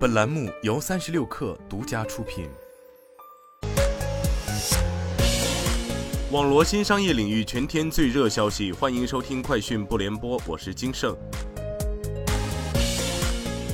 本栏目由三十六氪独家出品。网罗新商业领域全天最热消息，欢迎收听快讯不联播，我是金盛。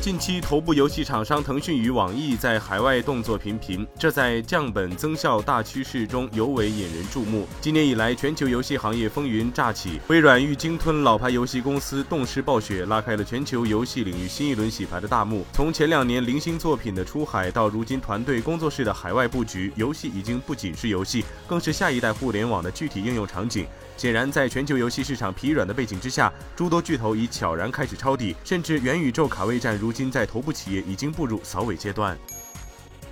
近期，头部游戏厂商腾讯与网易在海外动作频频，这在降本增效大趋势中尤为引人注目。今年以来，全球游戏行业风云乍起，微软欲鲸吞老牌游戏公司动视暴雪，拉开了全球游戏领域新一轮洗牌的大幕。从前两年零星作品的出海，到如今团队工作室的海外布局，游戏已经不仅是游戏，更是下一代互联网的具体应用场景。显然，在全球游戏市场疲软的背景之下，诸多巨头已悄然开始抄底，甚至元宇宙卡位战，如今在头部企业已经步入扫尾阶段。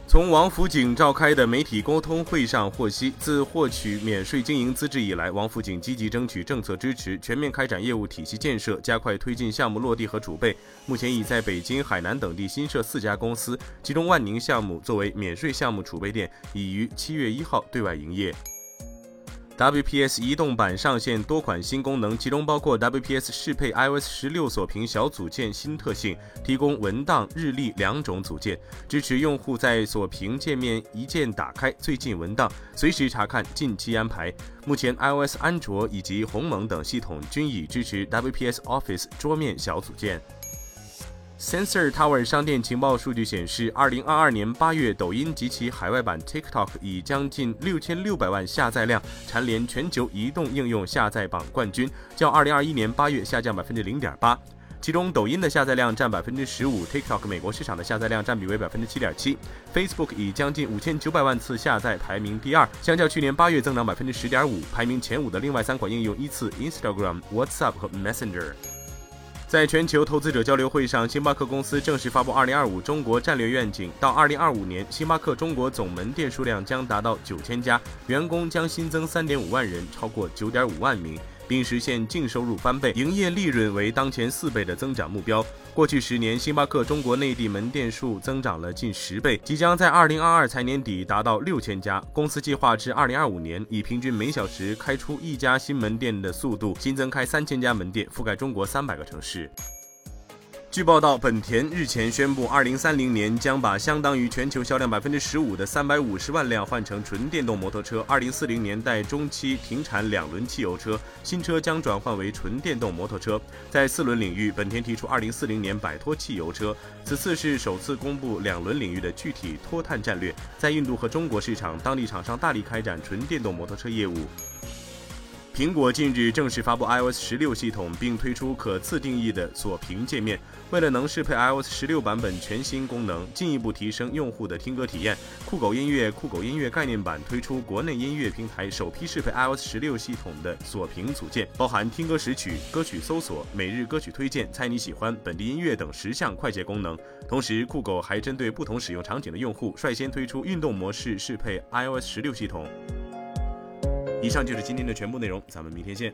从王府井召开的媒体沟通会上获悉，自获取免税经营资质以来，王府井积极争取政策支持，全面开展业务体系建设，加快推进项目落地和储备。目前已在北京、海南等地新设四家公司，其中万宁项目作为免税项目储备店，已于七月一号对外营业。WPS 移动版上线多款新功能，其中包括 WPS 适配 iOS 十六锁屏小组件新特性，提供文档、日历两种组件，支持用户在锁屏界面一键打开最近文档，随时查看近期安排。目前 iOS、安卓以及鸿蒙等系统均已支持 WPS Office 桌面小组件。Sensor Tower 商店情报数据显示，二零二二年八月，抖音及其海外版 TikTok 以将近六千六百万下载量蝉联全球移动应用下载榜冠军，较二零二一年八月下降百分之零点八。其中，抖音的下载量占百分之十五，TikTok 美国市场的下载量占比为百分之七点七。Facebook 以将近五千九百万次下载排名第二，相较去年八月增长百分之十点五。排名前五的另外三款应用依次 Instagram、WhatsApp 和 Messenger。在全球投资者交流会上，星巴克公司正式发布2025中国战略愿景。到2025年，星巴克中国总门店数量将达到9000家，员工将新增3.5万人，超过9.5万名。并实现净收入翻倍，营业利润为当前四倍的增长目标。过去十年，星巴克中国内地门店数增长了近十倍，即将在二零二二财年底达到六千家。公司计划至二零二五年，以平均每小时开出一家新门店的速度，新增开三千家门店，覆盖中国三百个城市。据报道，本田日前宣布，二零三零年将把相当于全球销量百分之十五的三百五十万辆换成纯电动摩托车。二零四零年代中期停产两轮汽油车，新车将转换为纯电动摩托车。在四轮领域，本田提出二零四零年摆脱汽油车，此次是首次公布两轮领域的具体脱碳战略。在印度和中国市场，当地厂商大力开展纯电动摩托车业务。苹果近日正式发布 iOS 十六系统，并推出可自定义的锁屏界面。为了能适配 iOS 十六版本全新功能，进一步提升用户的听歌体验，酷狗音乐酷狗音乐概念版推出国内音乐平台首批适配 iOS 十六系统的锁屏组件，包含听歌识曲、歌曲搜索、每日歌曲推荐、猜你喜欢、本地音乐等十项快捷功能。同时，酷狗还针对不同使用场景的用户，率先推出运动模式适配 iOS 十六系统。以上就是今天的全部内容，咱们明天见。